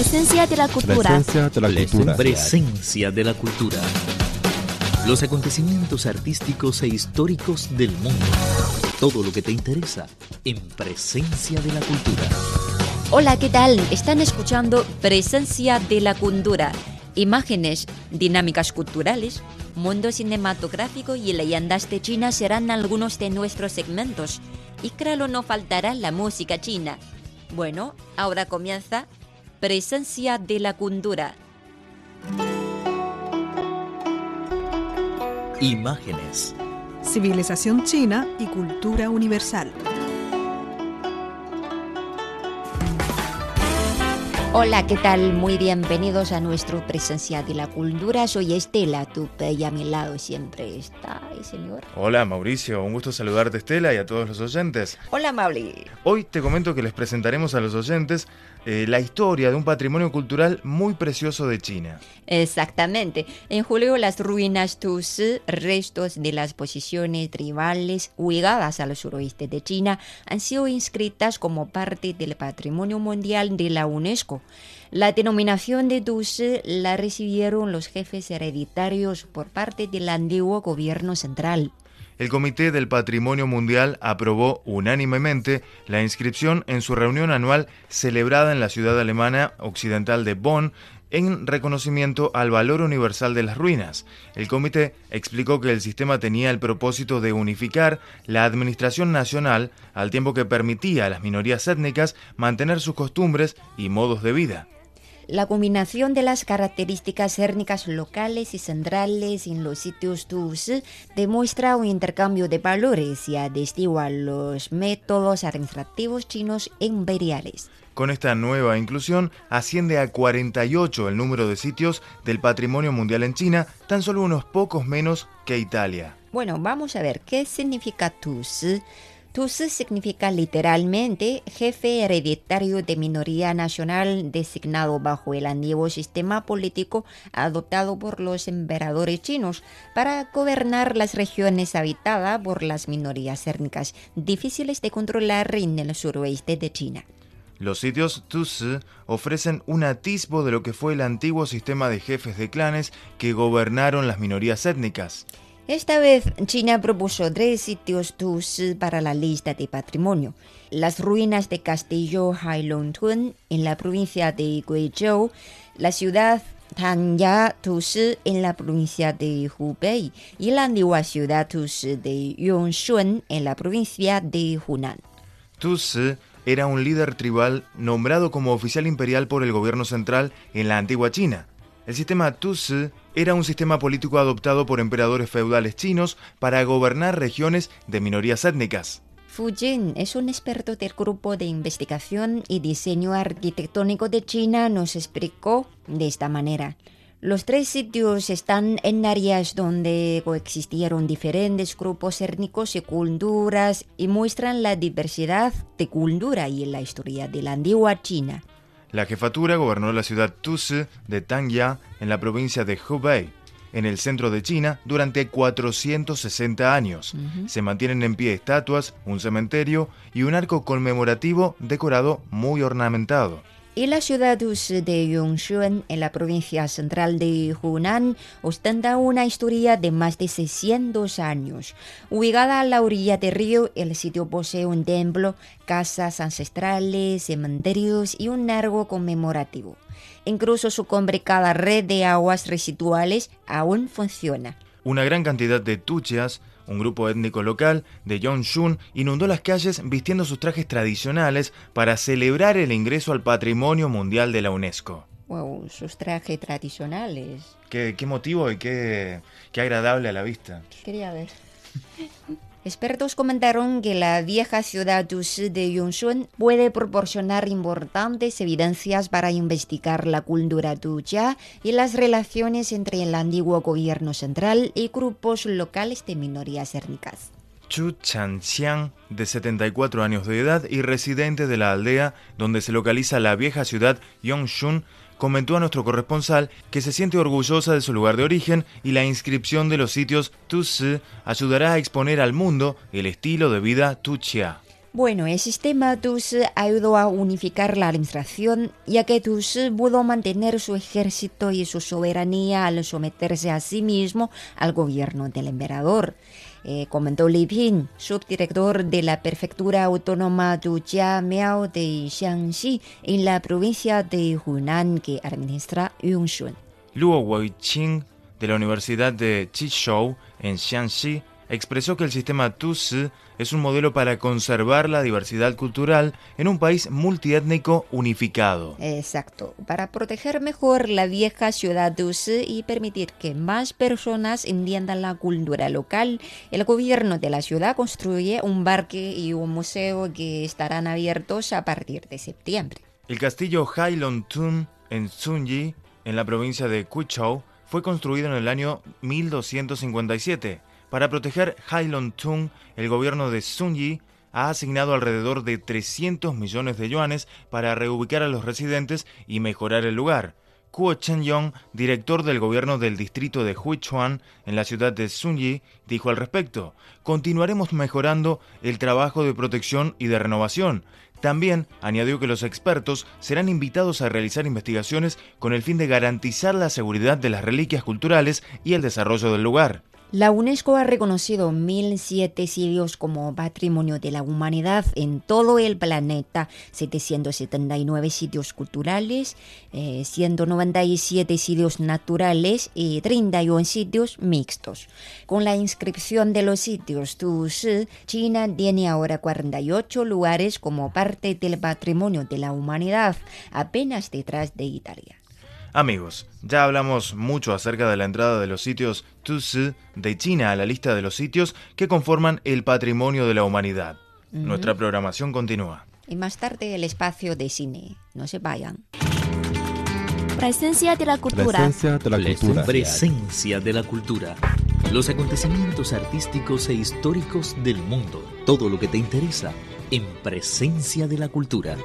esencia de la cultura. esencia de la cultura. Presencia de la cultura. Los acontecimientos artísticos e históricos del mundo. Todo lo que te interesa en Presencia de la cultura. Hola, ¿qué tal? Están escuchando Presencia de la cultura. Imágenes, dinámicas culturales, mundo cinematográfico y leyendas de China serán algunos de nuestros segmentos. Y claro, no faltará la música china. Bueno, ahora comienza Presencia de la cultura. Imágenes, Civilización china y cultura universal. Hola, ¿qué tal? Muy bienvenidos a nuestro Presencia de la Cultura. Soy Estela, tu y a mi lado siempre está Hola Mauricio, un gusto saludarte Estela y a todos los oyentes. Hola, Mauli. Hoy te comento que les presentaremos a los oyentes eh, la historia de un patrimonio cultural muy precioso de China. Exactamente. En julio, las ruinas Tusi, restos de las posiciones tribales ubicadas al suroeste de China, han sido inscritas como parte del Patrimonio Mundial de la UNESCO. La denominación de Tusi la recibieron los jefes hereditarios por parte del antiguo gobierno central. El Comité del Patrimonio Mundial aprobó unánimemente la inscripción en su reunión anual celebrada en la ciudad alemana occidental de Bonn en reconocimiento al valor universal de las ruinas. El comité explicó que el sistema tenía el propósito de unificar la administración nacional al tiempo que permitía a las minorías étnicas mantener sus costumbres y modos de vida. La combinación de las características étnicas locales y centrales en los sitios TUS demuestra un intercambio de valores y atestigua los métodos administrativos chinos imperiales. Con esta nueva inclusión asciende a 48 el número de sitios del patrimonio mundial en China, tan solo unos pocos menos que Italia. Bueno, vamos a ver qué significa TUS. TUS significa literalmente jefe hereditario de minoría nacional designado bajo el antiguo sistema político adoptado por los emperadores chinos para gobernar las regiones habitadas por las minorías étnicas difíciles de controlar en el suroeste de China. Los sitios Tusi ofrecen un atisbo de lo que fue el antiguo sistema de jefes de clanes que gobernaron las minorías étnicas. Esta vez China propuso tres sitios TUS para la lista de patrimonio. Las ruinas de Castillo Hailongtun en la provincia de Guizhou, la ciudad Tanya TUS en la provincia de Hubei y la antigua ciudad TUS de Yongshun en la provincia de Hunan. Tusi era un líder tribal nombrado como oficial imperial por el gobierno central en la antigua China. El sistema Tusi era un sistema político adoptado por emperadores feudales chinos para gobernar regiones de minorías étnicas. Fu Jin es un experto del grupo de investigación y diseño arquitectónico de China, nos explicó de esta manera. Los tres sitios están en áreas donde coexistieron diferentes grupos étnicos y culturas y muestran la diversidad de cultura y la historia de la antigua China. La jefatura gobernó la ciudad Tusi de Tangya en la provincia de Hubei, en el centro de China, durante 460 años. Se mantienen en pie estatuas, un cementerio y un arco conmemorativo decorado muy ornamentado. Y la ciudad de Yongshun, en la provincia central de Hunan, ostenta una historia de más de 600 años. Ubicada a la orilla del río, el sitio posee un templo, casas ancestrales, cementerios y un largo conmemorativo. Incluso su complicada red de aguas residuales aún funciona. Una gran cantidad de tuchias, un grupo étnico local de Yongshun, inundó las calles vistiendo sus trajes tradicionales para celebrar el ingreso al Patrimonio Mundial de la UNESCO. Wow, sus trajes tradicionales. Qué, qué motivo y qué, qué agradable a la vista. Quería ver. Expertos comentaron que la vieja ciudad de Yongshun puede proporcionar importantes evidencias para investigar la cultura tuya y las relaciones entre el antiguo gobierno central y grupos locales de minorías étnicas. Chu Chanxiang, de 74 años de edad y residente de la aldea donde se localiza la vieja ciudad Yongshun, comentó a nuestro corresponsal que se siente orgullosa de su lugar de origen y la inscripción de los sitios Tusi ayudará a exponer al mundo el estilo de vida Tuchia. Bueno, el sistema TUS ayudó a unificar la administración, ya que TUS pudo mantener su ejército y su soberanía al someterse a sí mismo al gobierno del emperador. Eh, comentó Li Ping, subdirector de la prefectura autónoma Dujia Miao de Xiangxi, en la provincia de Hunan que administra Yongshun. Luo Weiqing, de la Universidad de Chizhou, en Xiangxi, expresó que el sistema TUSI es un modelo para conservar la diversidad cultural en un país multiétnico unificado. Exacto, para proteger mejor la vieja ciudad TUSI y permitir que más personas entiendan la cultura local, el gobierno de la ciudad construye un parque y un museo que estarán abiertos a partir de septiembre. El castillo Tun en Sunji, en la provincia de Kuchou, fue construido en el año 1257 para proteger Tung, el gobierno de Sun Yi ha asignado alrededor de 300 millones de yuanes para reubicar a los residentes y mejorar el lugar. Kuo Chen-yong, director del gobierno del distrito de Huichuan en la ciudad de Sunyi, dijo al respecto: Continuaremos mejorando el trabajo de protección y de renovación. También añadió que los expertos serán invitados a realizar investigaciones con el fin de garantizar la seguridad de las reliquias culturales y el desarrollo del lugar. La UNESCO ha reconocido 1.007 sitios como patrimonio de la humanidad en todo el planeta, 779 sitios culturales, 197 eh, sitios naturales y 31 sitios mixtos. Con la inscripción de los sitios TUS, China tiene ahora 48 lugares como parte del patrimonio de la humanidad, apenas detrás de Italia. Amigos, ya hablamos mucho acerca de la entrada de los sitios Tusi de China a la lista de los sitios que conforman el patrimonio de la humanidad. Nuestra programación continúa. Y más tarde el espacio de cine. No se vayan. Presencia de la cultura. Presencia de la cultura. Presencia de la cultura. Los acontecimientos artísticos e históricos del mundo. Todo lo que te interesa en Presencia de la Cultura.